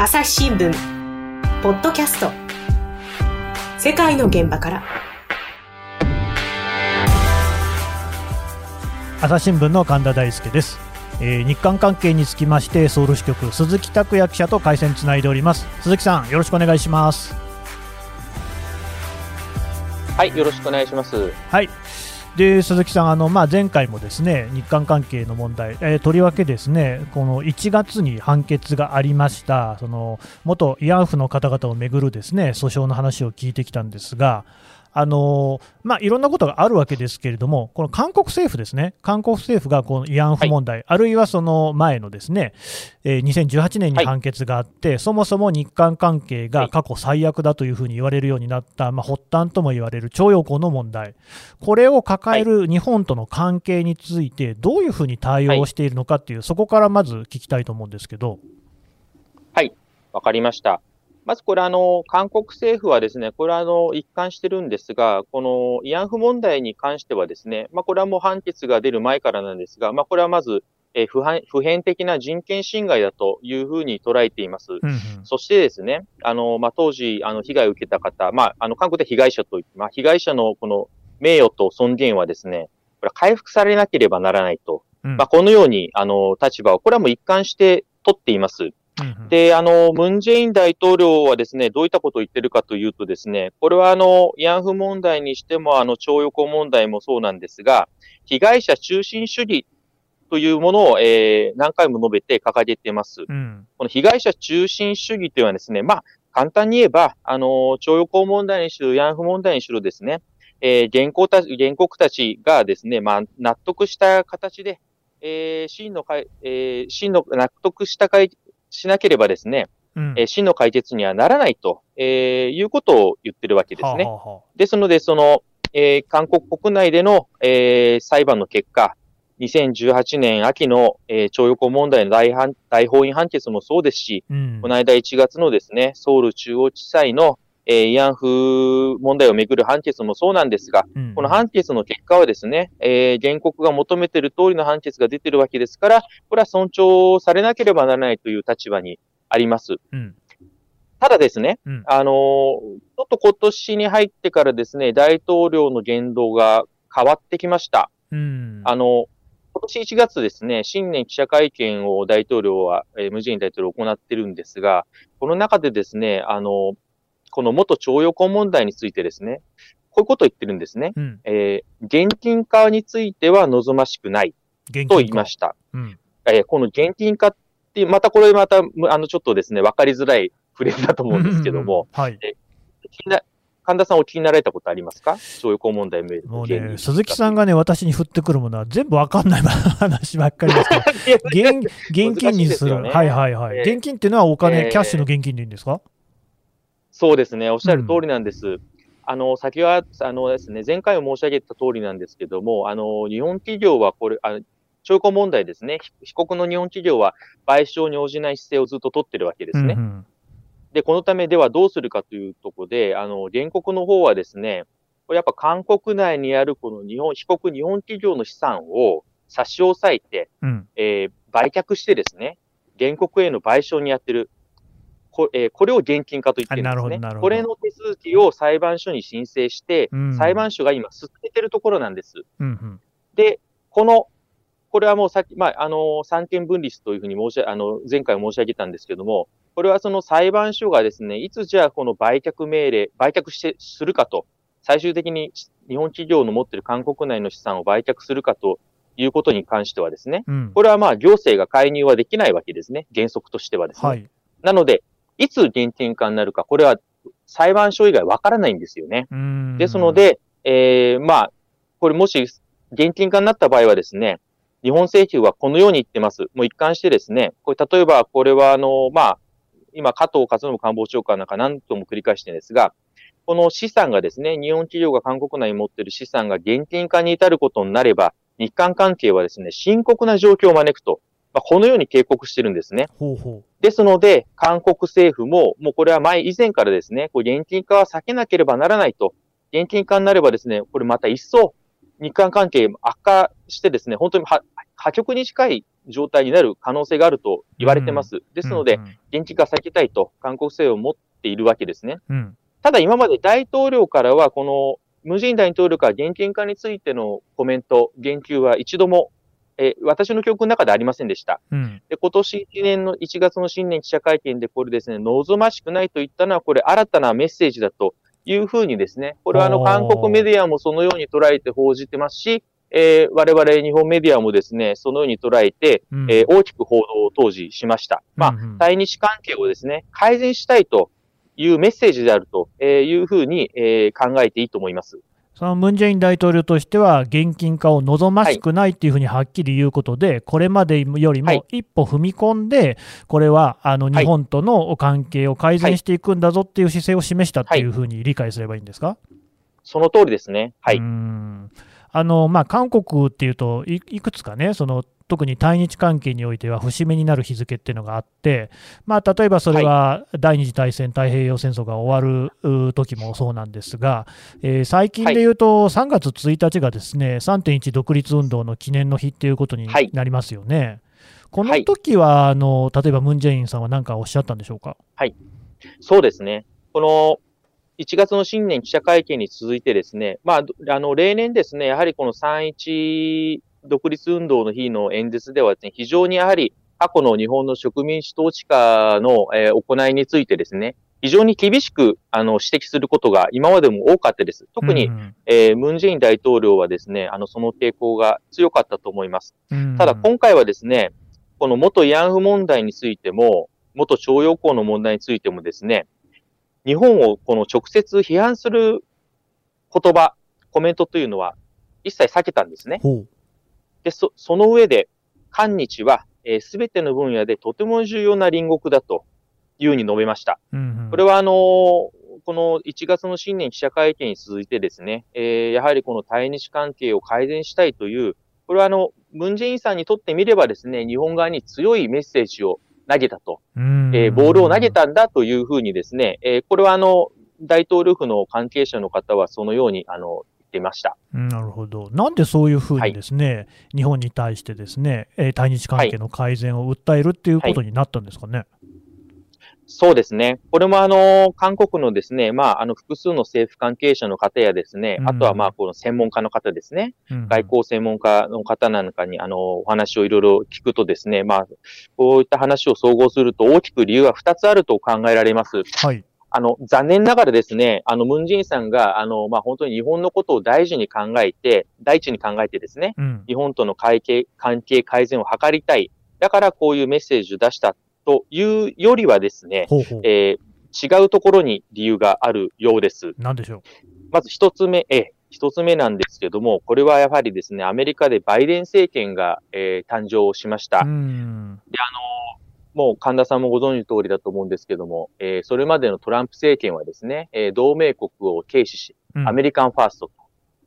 朝日新聞。ポッドキャスト。世界の現場から。朝日新聞の神田大輔です、えー日韓関係につきましてソウル支局鈴木拓也記者と回線つないでおります。鈴木さんよろしくお願いします。はい、よろしくお願いします。はいで鈴木さんあの、まあ、前回もですね日韓関係の問題、えーとりわけですねこの1月に判決がありましたその元慰安婦の方々をめぐるですね訴訟の話を聞いてきたんですがあのまあ、いろんなことがあるわけですけれども、この韓国政府ですね、韓国政府がこの慰安婦問題、あるいはその前のですね、えー2018年に判決があって、そもそも日韓関係が過去最悪だというふうに言われるようになった、まあ、発端とも言われる徴用工の問題、これを抱える日本との関係について、どういうふうに対応しているのかっていう、そこからまず聞きたいと思うんですけど。はい、わかりました。まずこれあの、韓国政府はですね、これはあの、一貫してるんですが、この慰安婦問題に関してはですね、まあこれはもう判決が出る前からなんですが、まあこれはまず、えー普遍普遍的な人権侵害だというふうに捉えています。うんうんそしてですね、あの、まあ、当時、あの、被害を受けた方、まあ、あの、韓国で被害者といって、まあ、被害者のこの名誉と尊厳はですね、これは回復されなければならないと、うんまあ、このように、あの、立場を、これはもう一貫して取っています。で、あの、ムン・ジェイン大統領はですね、どういったことを言ってるかというとですね、これはあの、慰安婦問題にしても、あの、徴用工問題もそうなんですが、被害者中心主義というものを、えー何回も述べて掲げています。うんこの被害者中心主義というのはですね、まあ、簡単に言えば、あの、徴用工問題にしろ、慰安婦問題にしろですね、えー原告たち、原告たちがですね、まあ、納得した形で、えー真のかい、えー真の納得したかい、しなければですね、うん。えー真の解決にはならないと、えーいうことを言ってるわけですね。はあはですので、その、えー韓国国内での、えー裁判の結果、2018年秋の、えー徴用工問題の大判大法院判決もそうですし、うん。この間1月のですね、ソウル中央地裁の、えー慰安婦問題をめぐる判決もそうなんですが、うんこの判決の結果はですね、えー原告が求めている通りの判決が出てるわけですから、これは尊重されなければならないという立場にあります。うんただですね、うんあのーちょっと今年に入ってからですね、大統領の言動が変わってきました。うんあの、今年1月ですね、新年記者会見を大統領は、えームンジェイン大統領行ってるんですが、この中でですね、あの、この元徴用工問題についてですね、こういうことを言ってるんですね。うん。えー現金化については望ましくない。と言いました。うん。えーこの現金化ってまたこれまた、むあの、ちょっとですね、わかりづらいフレーズだと思うんですけども、うんうんうん。はい。気にな神田さんお聞きになられたことありますか？徴用工問題メールもうね、鈴木さんがね、私に振ってくるものは全部わかんない話ばっかりですから、現現金にする、ね。はいはいはい、ええ現金っていうのはお金、ええキャッシュの現金でいいんですか？そうですね、おっしゃる通りなんです。あの、先は、あのですね、前回も申し上げた通りなんですけども、あの、日本企業はこれ、あの、徴用工問題ですね。被告の日本企業は賠償に応じない姿勢をずっと取ってるわけですね。うんうんで、このためではどうするかというところで、あの、原告の方はですね、これやっぱ韓国内にあるこの日本、被告日本企業の資産を差し押さえて、うんえー売却してですね、原告への賠償にやってる。こ,、えーこれを現金化と言ってるんですねこれの手続きを裁判所に申請して、うん裁判所が今進めてるところなんです。うんうんで、この、これはもうさっき、まあ、あの、三権分立というふうに申しあの、前回申し上げたんですけども、これはその裁判所がですね、いつじゃあこの売却命令、売却して、するかと、最終的に日本企業の持っている韓国内の資産を売却するかということに関してはですね、うんこれはまあ行政が介入はできないわけですね。原則としてはですね。はいなので、いつ現金化になるか、これは裁判所以外わからないんですよね。うんですの、で、えー、まあ、これもし現金化になった場合はですね、日本政府はこのように言ってます。もう一貫してですね、これ例えばこれはあの、まあ、今加藤勝信官房長官なんか何度も繰り返してるんですが、この資産がですね、日本企業が韓国内に持っている資産が現金化に至ることになれば、日韓関係はですね、深刻な状況を招くと、まあ、このように警告してるんですね。ほうほですので、韓国政府も、もうこれは前以前からですね、こう現金化は避けなければならないと、現金化になればですね、これまた一層日韓関係悪化してですね、本当には破局に近い状態になる可能性があると言われてます。ですので、うん現金化避けたいと韓国政府を持っているわけですね。うんただ今まで大統領からは、このムン・ジン大統領から現金化についてのコメント、言及は一度も、えー私の記憶の中でありませんでした。うんで、今年1年の1月の新年記者会見でこれですね、望ましくないと言ったのは、これ新たなメッセージだというふうにですね、これはあの韓国メディアもそのように捉えて報じてますし、えー我々日本メディアもですね、そのように捉えて、うんえー大きく報道を当時しました。まあ、うんうん対日関係をですね、改善したいというメッセージであるというふうに、えー考えていいと思います。そのムン・ジェイン大統領としては、現金化を望ましくないっていうふうにはっきり言うことで、これまでよりはい。も一歩踏み込んで、これはあのい日本との関係を改善していくんだぞっていう姿勢を示したっていうふうに理解すればいいんですか、その通りですね。はい。うー。ん。あのまあ、韓国っていうとい、いくつかね、その特に対日関係においては節目になる日付っていうのがあって、まあ、例えばそれは第二次大戦、太平洋戦争が終わるう時もそうなんですが、えー最近で言うと、3月1日がですね3.1独立運動の記念の日っていうことにはいなりますよね。この時はあの例えばムン・ジェインさんは何かおっしゃったんでしょうか？そうですね。この1月の新年記者会見に続いてですね、まあ、どあの、例年ですね、やはりこの3.1独立運動の日の演説ではですね、非常にやはり過去の日本の植民地統治下の、えー行いについてですね、非常に厳しくあの指摘することが今までも多かったです。特に、うんえームン・ジェイン大統領はですね、あの、その傾向が強かったと思います。うんただ今回はですね、この元慰安婦問題についても、元徴用工の問題についてもですね、日本をこの直接批判する言葉、コメントというのは一切避けたんですね。で、そその上で、韓日はすべ、全ての分野でとても重要な隣国だというふうに述べました。うんうん。これはあのこの1月の新年記者会見に続いてですね、えーやはりこの対日関係を改善したいという、これはあの、ムンジェインさんにとってみればですね、日本側に強いメッセージを投げたと、うん。えーボールを投げたんだというふうにですね、えーこれはあの、大統領府の関係者の方はそのように、あの、言っていました。うんなるほど。なんでそういうふうにですね、日本に対してですね、えー対日関係の改善を訴えるっていうことになったんですかね？そうですね。これもあの、韓国のですね、まあ、あの、複数の政府関係者の方やですね、うんあとはまあ、この専門家の方ですね、うん外交専門家の方なんかに、あの、お話をいろいろ聞くとですね、まあ、こういった話を総合すると大きく理由は2つあると考えられます。はい。あの、残念ながらですね、あの、ムンジェインさんが、あの、まあ、本当に日本のことを大事に考えて、第一に考えてですね、うん日本との関係関係改善を図りたい。だからこういうメッセージを出したというよりはですね、ほうほう。えー違うところに理由があるようです。なんでしょまず一つ目、えー一つ目なんですけども、これはやはりですね、アメリカでバイデン政権が、えー誕生しました。う。うん。で、あのもう神田さんもご存知の通りだと思うんですけども、えーそれまでのトランプ政権はですね、えー同盟国を軽視し、うん。アメリカンファーストと、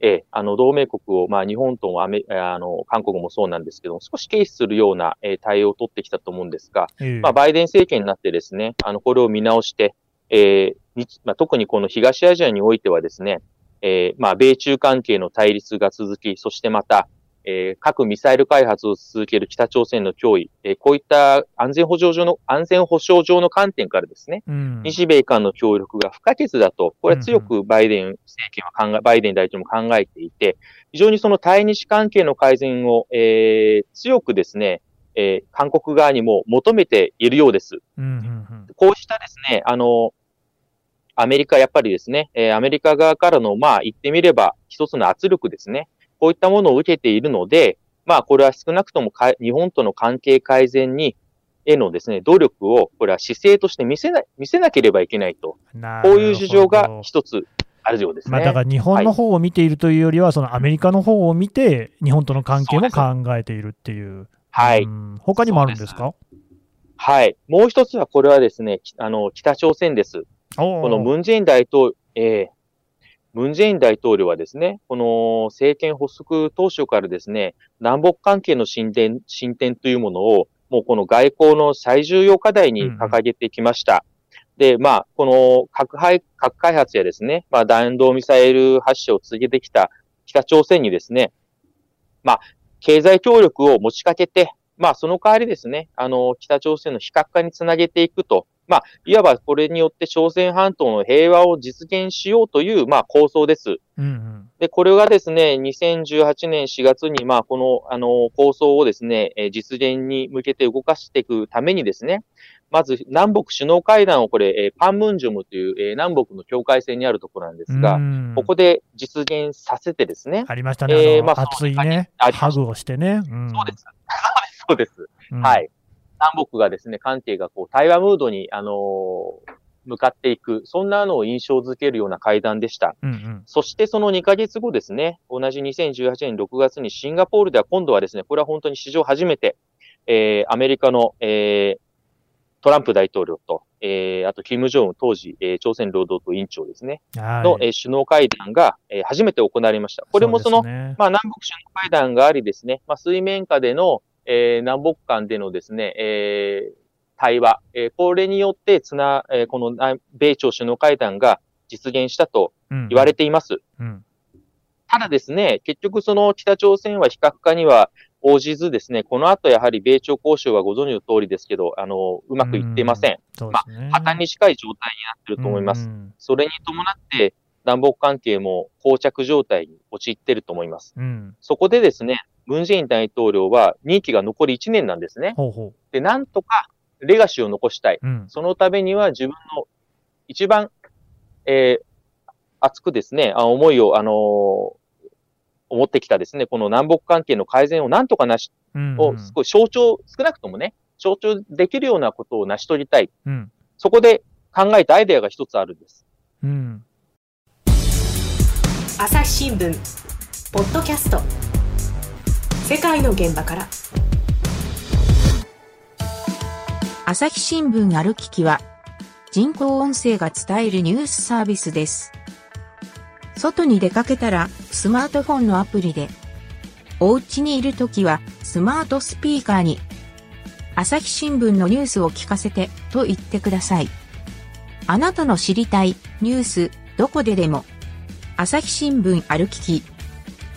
えーあの、同盟国を、まあ、日本ともアメ、あの、韓国もそうなんですけども、少し軽視するような、えー対応を取ってきたと思うんですが、ええ。まあ、バイデン政権になってですね、あの、これを見直して、えー日まあ、特にこの東アジアにおいてはですね、えーまあ、米中関係の対立が続き、そしてまた、えー核ミサイル開発を続ける北朝鮮の脅威、えーこういった安全保障上の、安全保障上の観点からですね、うん。日米間の協力が不可欠だと、これは強くバイデン政権は考え、バイデン大統領も考えていて、非常にその対日関係の改善を、えー強くですね、えー韓国側にも求めているようです。うんうんうん。こうしたですね、あの、アメリカ、やっぱりですね、えーアメリカ側からの、まあ、言ってみれば、一つの圧力ですね。こういったものを受けているので、まあ、これは少なくともか日本との関係改善に、へのですね、努力を、これは姿勢として見せな、見せなければいけないと。こういう事情が一つあるようですね。まあ、だから日本の方を見ているというよりは、そのアメリカの方を見て、日本との関係も考えているっていう。はい。うん他にもあるんですか？はい。もう一つは、これはですね、きあの、北朝鮮です。ここのムンジェイン大統領、えームンジェイン大統領はですね、この政権発足当初からですね、南北関係の進展、進展というものを、もうこの外交の最重要課題に掲げてきました。で、まあ、この核廃核開発やですね、まあ、弾道ミサイル発射を続けてきた北朝鮮にですね、まあ、経済協力を持ちかけて、まあ、その代わりですね、あの、北朝鮮の非核化につなげていくと、まあ、いわばこれによって朝鮮半島の平和を実現しようという、まあ、構想です。うんうんで、これがですね、2018年4月に、まあ、この、あの、構想をですね、え実現に向けて動かしていくためにですね、まず、南北首脳会談をこれ、えパンムンジョムという、え南北の境界線にあるところなんですが、ここで実現させてですね。ありましたね。えー、まあ、熱いね、ハグをしてね。うん、そうです。そうです。うん、はい。南北がですね、関係がこう、対話ムードに、あのー、向かっていく、そんなのを印象づけるような会談でした。うんうん、そしてその2ヶ月後ですね、同じ2018年6月にシンガポールでは今度はですね、これは本当に史上初めて、えー、アメリカの、えー、トランプ大統領と、えー、あと、キム・ジョンウン当時、えー、朝鮮労働党委員長ですね、の、えー、首脳会談が、えー、初めて行われました。これもその、そね、まあ、南北首脳会談がありですね、まあ、水面下での、えー、南北間でのですね、えー、対話、えー、これによってつな、えー、この米朝首脳会談が実現したと言われています。うんうん、ただですね、結局その北朝鮮は非核化には応じずですね、この後やはり米朝交渉はご存知の通りですけど、あの、うまくいっていません。うんね、まあ、破綻に近い状態になっていると思います。うん、それに伴って、南北関係も膠着状態に陥っていると思います。うん、そこでですね、ムン・ジェイン大統領は任期が残り1年なんですね。ほうほうで、なんとかレガシーを残したい。うん、そのためには自分の一番、えー、熱くですね、あ思いを、あのー、思ってきたですね、この南北関係の改善をなんとかなし、うんうん、を少し象徴、少なくともね、象徴できるようなことを成し遂げたい。うん、そこで考えたアイデアが一つあるんです。うん、朝日新聞、ポッドキャスト、世界の現場から。朝日新聞歩ききは、人工音声が伝えるニュースサービスです。外に出かけたら、スマートフォンのアプリで、お家にいるときは、スマートスピーカーに、朝日新聞のニュースを聞かせて、と言ってください。あなたの知りたい、ニュース、どこででも、朝日新聞歩きき。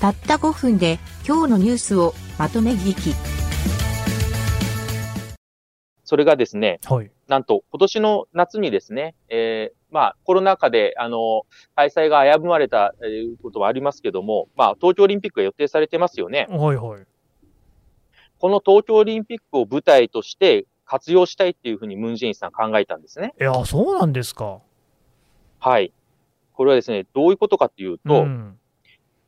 たった5分で、今日のニュースをまとめ聞き。それがですね、はい、なんと今年の夏にですね、えー、まあコロナ禍で、あの、開催が危ぶまれた、えー、こともありますけども、まあ東京オリンピックが予定されてますよね。はいはい。この東京オリンピックを舞台として活用したいっていうふうにムン・ジェインさん考えたんですね。いや、そうなんですか。はい。これはですね、どういうことかっていうと、うん、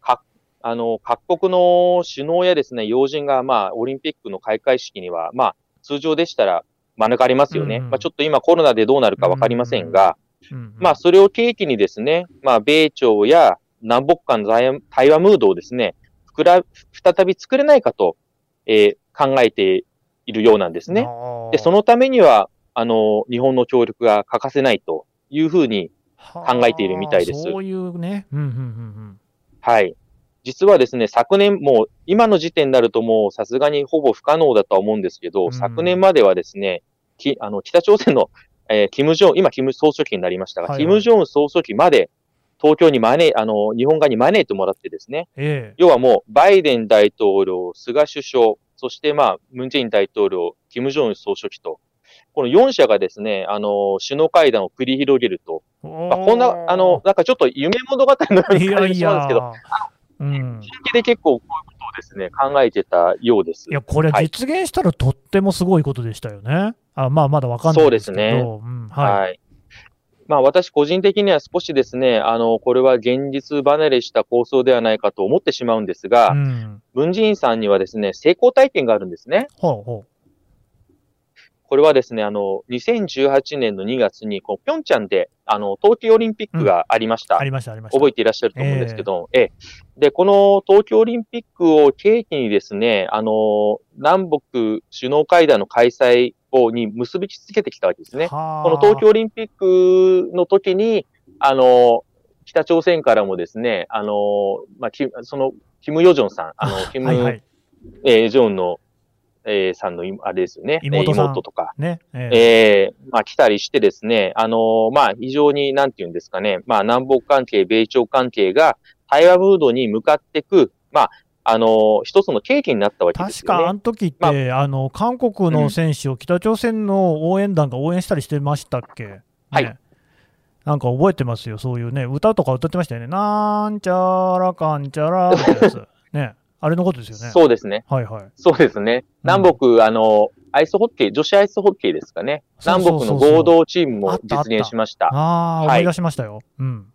かあの、各国の首脳やですね、要人が、まあ、オリンピックの開会式には、まあ、通常でしたら免れますよね。うん、まあ、ちょっと今コロナでどうなるかわかりませんが、うん。うん、まあ、それを契機にですね、まあ、米朝や南北間の対話ムードをですね、ふくら、再び作れないかと、えー、考えているようなんですね。で、そのためには、あの、日本の協力が欠かせないというふうに考えているみたいです。そういうね。うんうんうんうん、はい。実はですね、昨年、もう今の時点になるともうさすがにほぼ不可能だとは思うんですけど、うん、昨年まではですね、きあの北朝鮮の、えー、キム・ジョン、今、キム総書記になりましたが、はいはい、キム・ジョン総書記まで東京に招い、あの、日本側に招いてもらってですね、えー、要はもう、バイデン大統領、菅首相、そしてまあ、ムン・ジェイン大統領、キム・ジョン総書記と、この4社がですね、あの、首脳会談を繰り広げると、まあ、こんな、あの、なんかちょっと夢物語のように感じしますけど、うん。本気で結構こういうことをですね、考えてたようです。いや、これ実現したらとってもすごいことでしたよね。はい、あまあ、まだわかんないですけど。そうですね。うん、はい、はいまあ私個人的には少しですね、あの、これは現実離れした構想ではないかと思ってしまうんですが、うん、文人員さんにはですね、成功体験があるんですね。ほうほうこれはですね、あの、2018年の2月に、こう、ピョンチャンで、あの、冬季オリンピックがありました。うん、ありました、ありました。覚えていらっしゃると思うんですけど、えー、えで、この冬季オリンピックを契機にですね、あの、南北首脳会談の開催を、に結びつけてきたわけですね。この冬季オリンピックの時に、あの、北朝鮮からもですね、あの、まあ、その、キム・ヨジョンさん、あの、キム、はいはい、えー、ジョンのえー、さんの、あれですよね。妹妹とか。ね。えー、えー、まあ、来たりしてですね、あのー、まあ、非常に、なんていうんですかね、まあ、南北関係、米朝関係が対話ムードに向かっていく、まあ、あの、一つの契機になったわけですよね。確か、あの時って、まあ、あの、韓国の選手を北朝鮮の応援団が応援したりしてましたっけ、ね、はい。なんか覚えてますよ、そういうね、歌とか歌ってましたよね。なんちゃらかんちゃらってやつ。ね。あれのことですよね。そうですね。はいはい。そうですね。南北、うん、あの、アイスホッケー、女子アイスホッケーですかね。南北の合同チームも実現しました。ああ、思い出しましたよ。うん。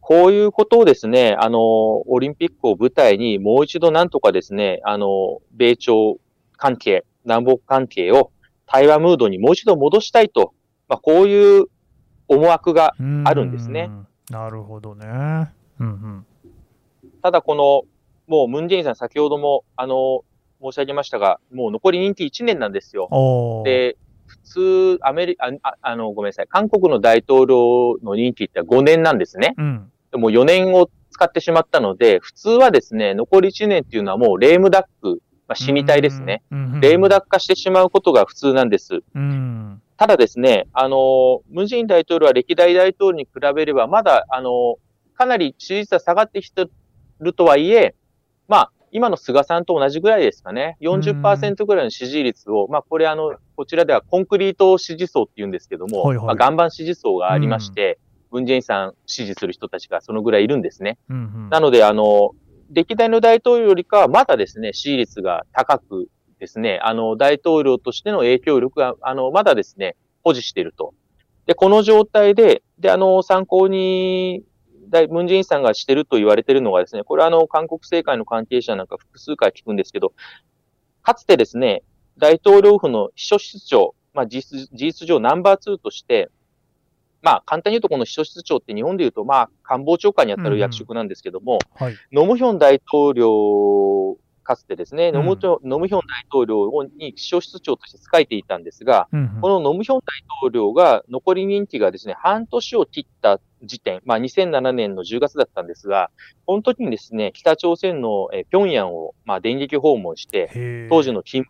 こういうことをですね、あの、オリンピックを舞台にもう一度なんとかですね、あの、米朝関係、南北関係を対話ムードにもう一度戻したいと、まあ、こういう思惑があるんですね。なるほどね。うんうん、ただこの、もうムンジェインさん先ほども、あの、申し上げましたが、もう残り任期1年なんですよ。で、普通、アメリカ、あの、ごめんなさい、韓国の大統領の任期って5年なんですね。うんもう4年を使ってしまったので、普通はですね、残り1年っていうのはもうレームダック、まあ、死に体ですね。レームダック化してしまうことが普通なんです。ただですね、あの、ムンジェイン大統領は歴代大統領に比べれば、まだ、あの、かなり支持率は下がってきてるとはいえ、まあ、今の菅さんと同じぐらいですかね。40%ぐらいの支持率を、まあ、これあの、こちらではコンクリート支持層って言うんですけども、はいはい、まあ、岩盤支持層がありまして、文在寅さん支持する人たちがそのぐらいいるんですね。うんうん、なので、あの、歴代の大統領よりかはまだですね、支持率が高くですね、あの、大統領としての影響力が、あの、まだですね、保持していると。で、この状態で、で、あの、参考に、大、ムンジェインさんがしてると言われているのがですね、これはあの、韓国政界の関係者なんか複数回聞くんですけど、かつてですね、大統領府の秘書室長、まあ、事実事実上ナンバー2として、まあ、簡単に言うと、この秘書室長って日本で言うと、まあ、官房長官に当たる役職なんですけども、うんはい、ノムヒョン大統領、かつてですね、うん、ノムノムヒョン大統領に秘書室長として仕えていたんですが、うんうん、このノムヒョン大統領が残り任期がですね、半年を切った時点、まあ、2007年の10月だったんですが、この時にですね、北朝鮮のえ平壌を、まあ、電撃訪問して、当時の金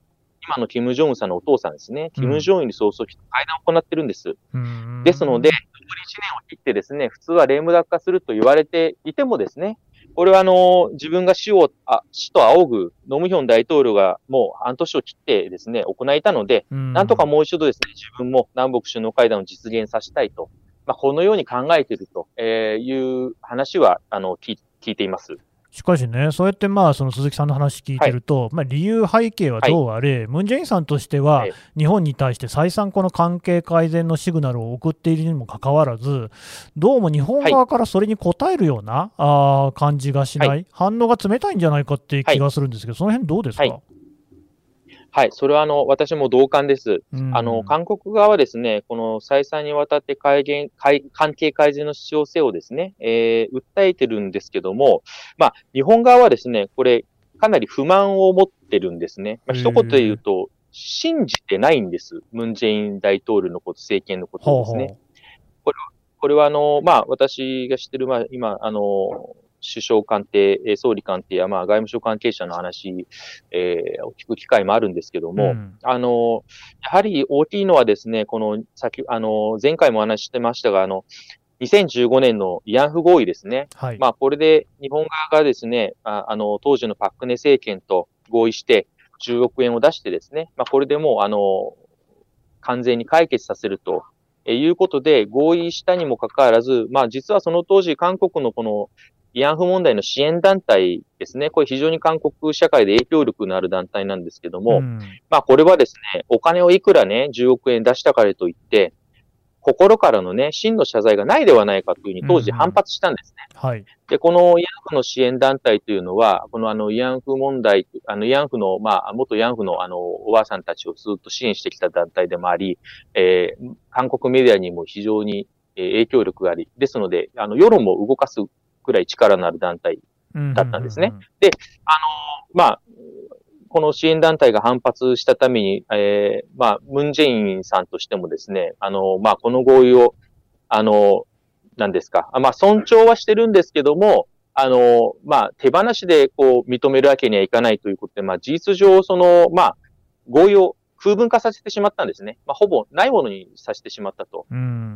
今のキム・ジョンウンさんのお父さんですね、キム・ジョンイル総書記と会談を行ってるんです。うん、ですので、残り1年を切ってですね、普通はレームダ化すると言われていてもですね、これはあの、自分が死を、あ死と仰ぐノムヒョン大統領がもう半年を切ってですね、行いたので、うん、なんとかもう一度ですね、自分も南北首脳会談を実現させたいと、まあ、このように考えているという話は、あの、聞いています。しかしね、そうやってまあその鈴木さんの話聞いてると、はい、まあ、理由、背景はどうあれ、はい、ムン・ジェインさんとしては、日本に対して再三、この関係改善のシグナルを送っているにもかかわらず、どうも日本側からそれに応えるような、あ感じがしない、反応が冷たいんじゃないかっていう気がするんですけど、その辺どうですか、はい、それはあの、私も同感です。あの、韓国側はですね、この再三にわたって改善、改関係改善の必要性をですね、えー、訴えてるんですけども、まあ、日本側はですね、これ、かなり不満を持ってるんですね。まあ、一言で言うと、信じてないんです。ムン・ジェイン大統領のこと、政権のことですね。ほうほうこれこれはあの、まあ、私が知ってる、まあ、今、あの、首相官邸、総理官邸や、まあ、外務省関係者の話、えー、を聞く機会もあるんですけども、うん、あの、やはり大きいのはですね、この、先、あの、前回もお話ししてましたが、あの、2015年の慰安婦合意ですね。はい、まあ、これで日本側がですね、ああの、当時のパククネ政権と合意して、10億円を出してですね、まあ、これでもう、あの、完全に解決させるということで合意したにもかかわらず、まあ実はその当時韓国のこの慰安婦問題の支援団体ですね。これ非常に韓国社会で影響力のある団体なんですけども、うん、まあこれはですね、お金をいくらね、10億円出したからといって、心からのね、真の謝罪がないではないかというふうに当時反発したんですね。うん、はい。で、この慰安婦の支援団体というのは、このあの慰安婦問題、あの慰安婦の、まあ、元慰安婦のあの、おばあさんたちをずっと支援してきた団体でもあり、えー、韓国メディアにも非常に影響力があり、ですので、あの、世論も動かすくらい力のある団体だったんですね。で、あの、まあ、この支援団体が反発したために、えー、まあ、ムンジェインさんとしてもですね、あの、まあ、この合意を、あの、何ですか、まあ、尊重はしてるんですけども、あの、まあ、手放しでこう認めるわけにはいかないということで、まあ、事実上、その、まあ、合意を空分化させてしまったんですね。まあ、ほぼないものにさせてしまったと。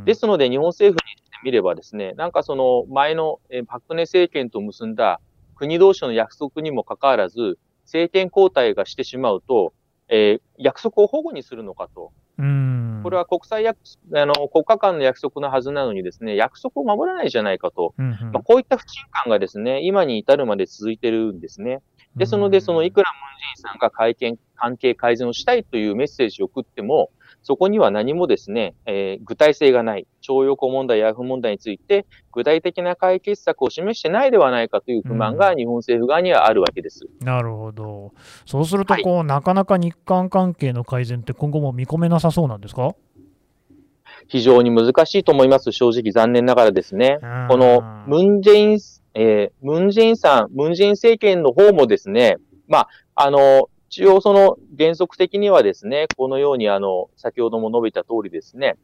ですので、日本政府にしてみればですね、なんかその前の、えパクネ政権と結んだ国同士の約束にもかかわらず、政権交代がしてしまうと、えー、約束を保護にするのかと。うんこれは国際約あの国家間の約束のはずなのにですね、約束を守らないじゃないかと。うんうんまあ、こういった不信感がですね、今に至るまで続いてるんですね。ですので、そのいくらムンジェインさんが会見、関係改善をしたいというメッセージを送っても、そこには何もですね、えー具体性がない、徴用工問題、ヤフー問題について、具体的な解決策を示してないではないかという不満が日本政府側にはあるわけです。なるほど。そうするとこう、なかなか日韓関係の改善って今後も見込めなさそうなんですか？非常に難しいと思います。正直残念ながらですね。このムンジェイン、えームンジェインさん、ムンジェイン政権の方もですね、まあ、あの、一応その原則的にはですね、このようにあの、先ほども述べた通りですね、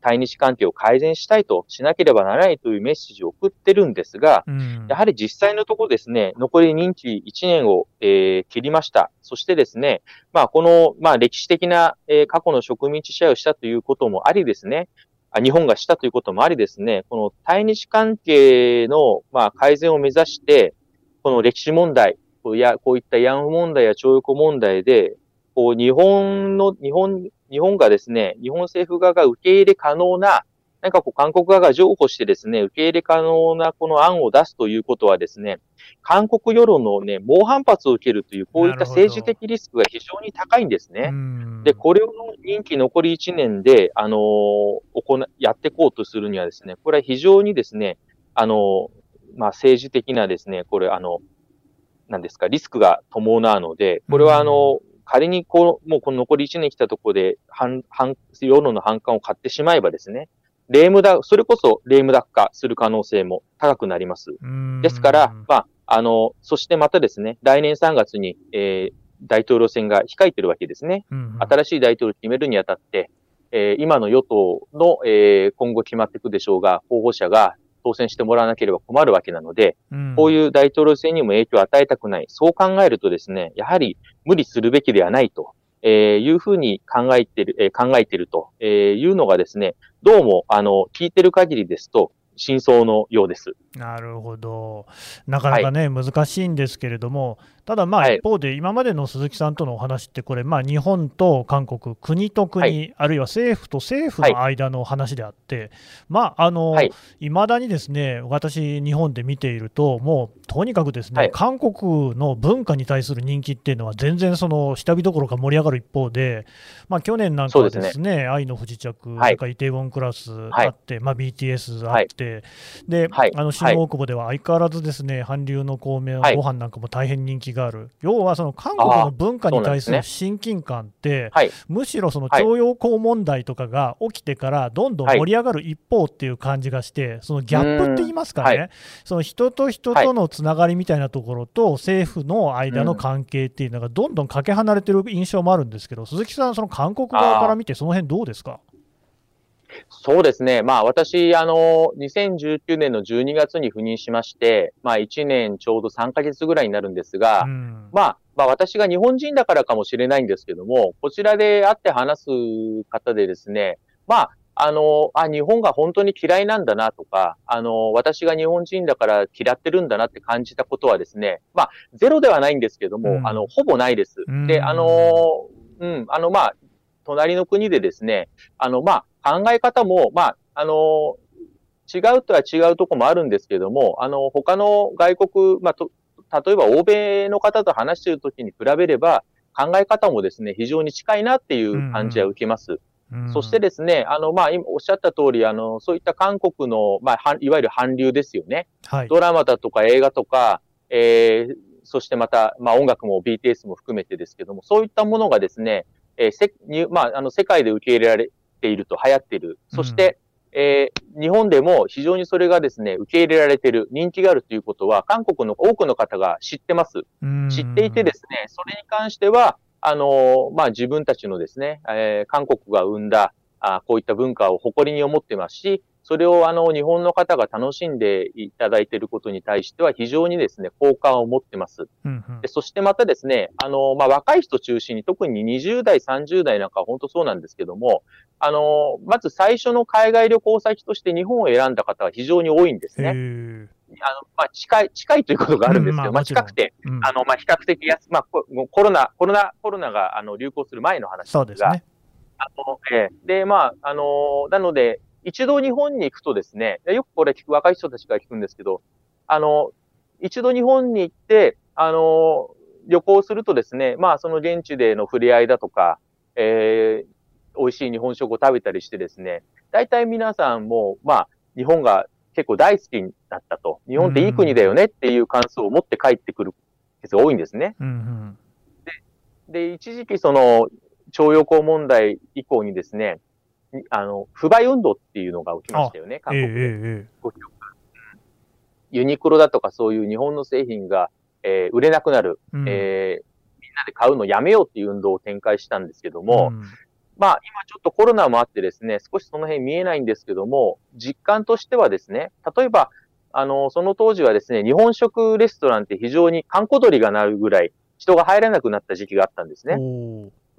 対日関係を改善したいとしなければならないというメッセージを送ってるんですが、うん。やはり実際のところですね、残り任期1年を、えー切りました。そしてですね、まあ、この、まあ、歴史的な、えー過去の植民地支配をしたということもありですね、あ日本がしたということもありですね、この対日関係の、まあ、改善を目指して、この歴史問題、こうやこういった慰安婦問題や徴用工問題で、こう日本の、日本、日本がですね、日本政府側が受け入れ可能な、なんかこう韓国側が譲歩してですね、受け入れ可能なこの案を出すということはですね、韓国世論のね、猛反発を受けるという、こういった政治的リスクが非常に高いんですね。うん。で、これを任期残り1年で、あのー行な、やっていこうとするにはですね、これは非常にですね、あのーまあ、政治的なですね、これ、あの、なんですか、リスクが伴うので、これはあの、仮にこう、もうこの残り1年来たところで、反、反、世論の反感を買ってしまえばですね、レームダ、それこそレームダック化する可能性も高くなります。うんですから、まあ、あの、そしてまたですね、来年3月に、えー大統領選が控えてるわけですね。うんうん新しい大統領を決めるにあたって、えー今の与党の、えー今後決まっていくでしょうが、候補者が当選してもらわなければ困るわけなので、うんこういう大統領選にも影響を与えたくない。そう考えるとですね、やはり無理するべきではないと、えーいうふうに考えている、えー考えていると、えーいうのがですね、どうも、あの、聞いてる限りですと、真相のようです。なるほど、なかなかね、難しいんですけれども、ただ、まあはい。一方で、今までの鈴木さんとのお話って、これ、まあ、日本と韓国、国と国、はい。あるいは政府と政府の間の話であって、まあ、あの、はい。いまだにですね、私、日本で見ていると、もうとにかくですね、はい。韓国の文化に対する人気っていうのは、全然その下火どころか盛り上がる一方で、まあ、去年なんかはですね、愛の不時着、はい。それからイテウォンクラスあって、まあ、BTS あって、で、はい。あの新大久保では相変わらずですね、韓流の孔明ご飯なんかも大変人気がある、要はその韓国の文化に対する親近感って、はい。むしろそのはい。徴用工問題とかが起きてから、どんどん盛り上がる一方っていう感じがして、そのギャップって言いますかね、うん。はその人と人とのつながりみたいなところと、政府の間の関係っていうのが、どんどんかけ離れてる印象もあるんですけど、鈴木さん、その韓国側から見て、その辺どうですか？そうですね。まあ私、あの、2019年の12月に赴任しまして、まあ1年ちょうど3ヶ月ぐらいになるんですが、うんまあ、まあ私が日本人だからかもしれないんですけども、こちらで会って話す方でですね、まあ、あの、あ、日本が本当に嫌いなんだなとか、あの、私が日本人だから嫌ってるんだなって感じたことはですね、まあ、ゼロではないんですけども、うんあの、ほぼないです。うんで、あの、うん、あの、まあ、隣の国でですね、あの、まあ、考え方も、まあ、あの、違うとは違うとこもあるんですけども、あの、他の外国、まあ、と例えば欧米の方と話しているときに比べれば、考え方もですね、非常に近いなっていう感じは受けます。うんそしてですね、あの、まあ、今おっしゃった通り、あの、そういった韓国の、まあ、いわゆる韓流ですよね。はいドラマだとか映画とか、えー、そしてまた、まあ、音楽も BTS も含めてですけども、そういったものがですね、えーせにまあ、あの、世界で受け入れられていると、流行っている。そして、えー日本でも非常にそれがですね、受け入れられている、人気があるということは、韓国の多くの方が知ってます。うん知っていてですね、それに関しては、あの、まあ、自分たちのですね、えー韓国が生んだ、あこういった文化を誇りに思ってますし、それをあの、日本の方が楽しんでいただいていることに対しては非常にですね、好感を持ってます。うんうん。でそしてまたですね、あの、まあ、若い人中心に、特に20代、30代なんかは本当そうなんですけども、あの、まず最初の海外旅行先として日本を選んだ方は非常に多いんですへね。ーあの、まあ、近い、近いということがあるんですけど、まあ、うん。まあ近くて、うん。あの、まあ、比較的安、まあ、ココロナ、コロナ、コロナが、あの、流行する前の話でが、そうですすね。あの、ええ。で、まあ、あの、なので、一度日本に行くとですね、よくこれ聞く、若い人たちから聞くんですけど、あの、一度日本に行って、あの、旅行するとですね、まあ、その現地での触れ合いだとか、えー美味しい日本食を食べたりしてですね、大体皆さんも、まあ、日本が結構大好きになったと。日本っていい国だよねっていう感想を持って帰ってくるケースが多いんですね。うんで、一時期その、徴用工問題以降にですね、あの、不買運動っていうのが起きましたよね、韓国で。ええユニクロだとかそういう日本の製品が、えー売れなくなる、うん。えーみんなで買うのやめようっていう運動を展開したんですけども、うん。まあ今ちょっとコロナもあってですね、少しその辺見えないんですけども、実感としてはですね、例えば、あの、その当時はですね、日本食レストランって非常に観光鳥が鳴るぐらい人が入らなくなった時期があったんですね。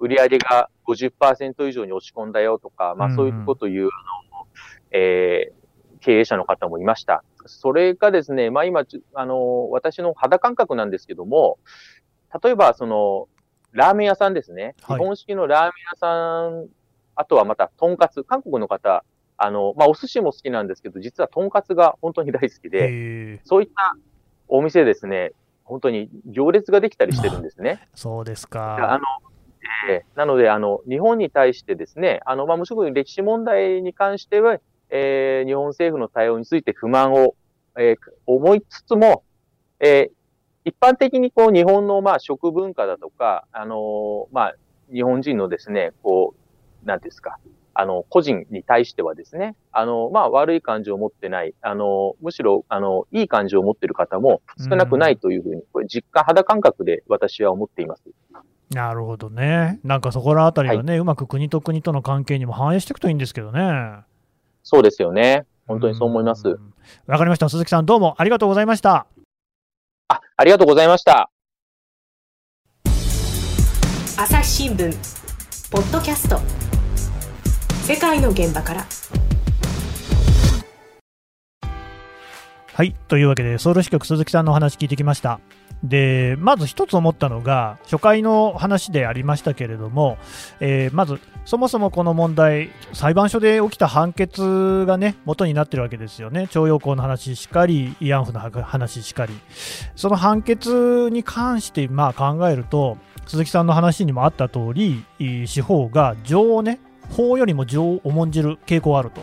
売り上げが50%以上に落ち込んだよとか、まあそういうことを言う、あの、えー経営者の方もいました。それがですね、まあ今、あの、私の肌感覚なんですけども、例えばその、ラーメン屋さんですね。はい日本式のラーメン屋さん、あとはまた、とんかつ。韓国の方、あの、まあお寿司も好きなんですけど、実はとんかつが本当に大好きで、そういったお店ですね、本当に行列ができたりしてるんですね。そうですあのか。、ええなので、あの、日本に対してですね、あの、まあ、無職に歴史問題に関しては、えー日本政府の対応について不満を、えー思いつつも、えー一般的にこう、日本の、まあ、食文化だとか、あのまあ、日本人のですね、こう、なんですか、あの、個人に対してはですね、あの、まあ、悪い感情を持ってない、あの、むしろ、あの、いい感情を持っている方も少なくないというふうに、これ実感、肌感覚で私は思っています。なるほどね。なんかそこらあたりがね、うまく国と国との関係にも反映していくといいんですけどね。そうですよね。本当にそう思います。ん。わかりました。鈴木さん、どうもありがとうございました。あ、ありがとうございました。朝日新聞ポッドキャスト世界の現場からはい。というわけで、ソウル支局鈴木さんのお話聞いてきました。で、まず一つ思ったのが、初回の話でありましたけれども、えーまず、そもそもこの問題、裁判所で起きた判決がね、元になってるわけですよね。徴用工の話しかり、慰安婦の話しかり。その判決に関して、まあ考えると、鈴木さんの話にもあった通り、司法が情をね、法よりも情を重んじる傾向があると。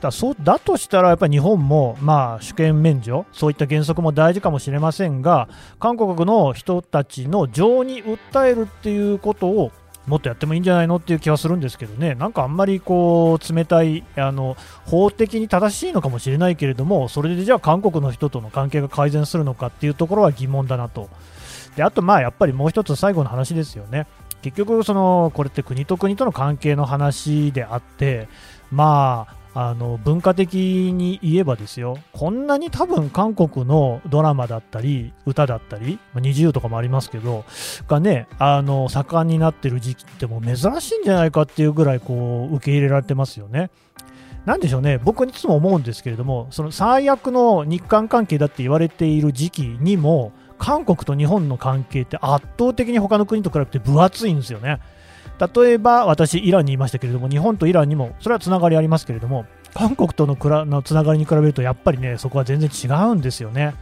だそうだとしたら、やっぱり日本も、まあ、主権免除、そういった原則も大事かもしれませんが、韓国の人たちの情に訴えるっていうことを、もっとやってもいいんじゃないのっていう気はするんですけどね、なんかあんまりこう冷たいあの、法的に正しいのかもしれないけれども、それでじゃあ韓国の人との関係が改善するのかっていうところは疑問だなと。であと、まあやっぱりもう一つ最後の話ですよね。結局その、これって国と国との関係の話であって、まあ、あの文化的に言えばですよ、こんなに多分韓国のドラマだったり、歌だったり、まあ二重とかもありますけど、がね、あの盛んになってる時期っても珍しいんじゃないかっていうぐらいこう受け入れられてますよね。なんでしょうね、僕いつも思うんですけれども、その最悪の日韓関係だって言われている時期にも、韓国と日本の関係って圧倒的に他の国と比べて分厚いんですよね。例えば私、イランにいましたけれども、日本とイランにも、それはつながりありますけれども、韓国とのくらのつながりに比べると、やっぱりね、そこは全然違うんですよね。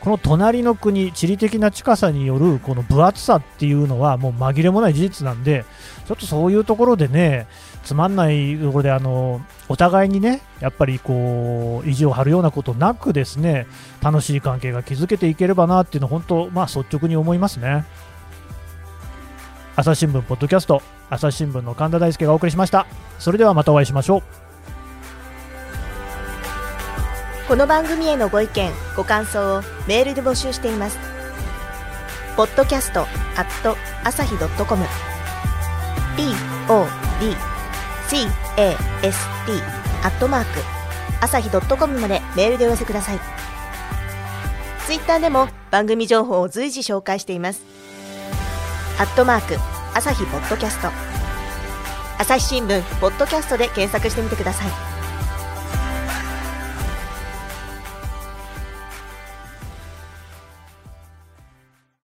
この隣の国、地理的な近さによるこの分厚さっていうのは、もう紛れもない事実なんで、ちょっとそういうところでね、つまんないところで、あのお互いにね、やっぱりこう意地を張るようなことなく、ですね楽しい関係が築けていければなっていうのは、本当、まあ、率直に思いますね。朝日新聞ポッドキャスト朝日新聞の神田大輔がお送りしました。それではまたお会いしましょう。この番組へのご意見ご感想をメールで募集しています。ポッドキャストアット朝日ドットコム。podcast アットマーク朝日ドットコムまでメールでお寄せください。ツイッターでも番組情報を随時紹介しています。アットマーク朝日ポッドキャスト。朝日新聞ポッドキャストで検索してみてください。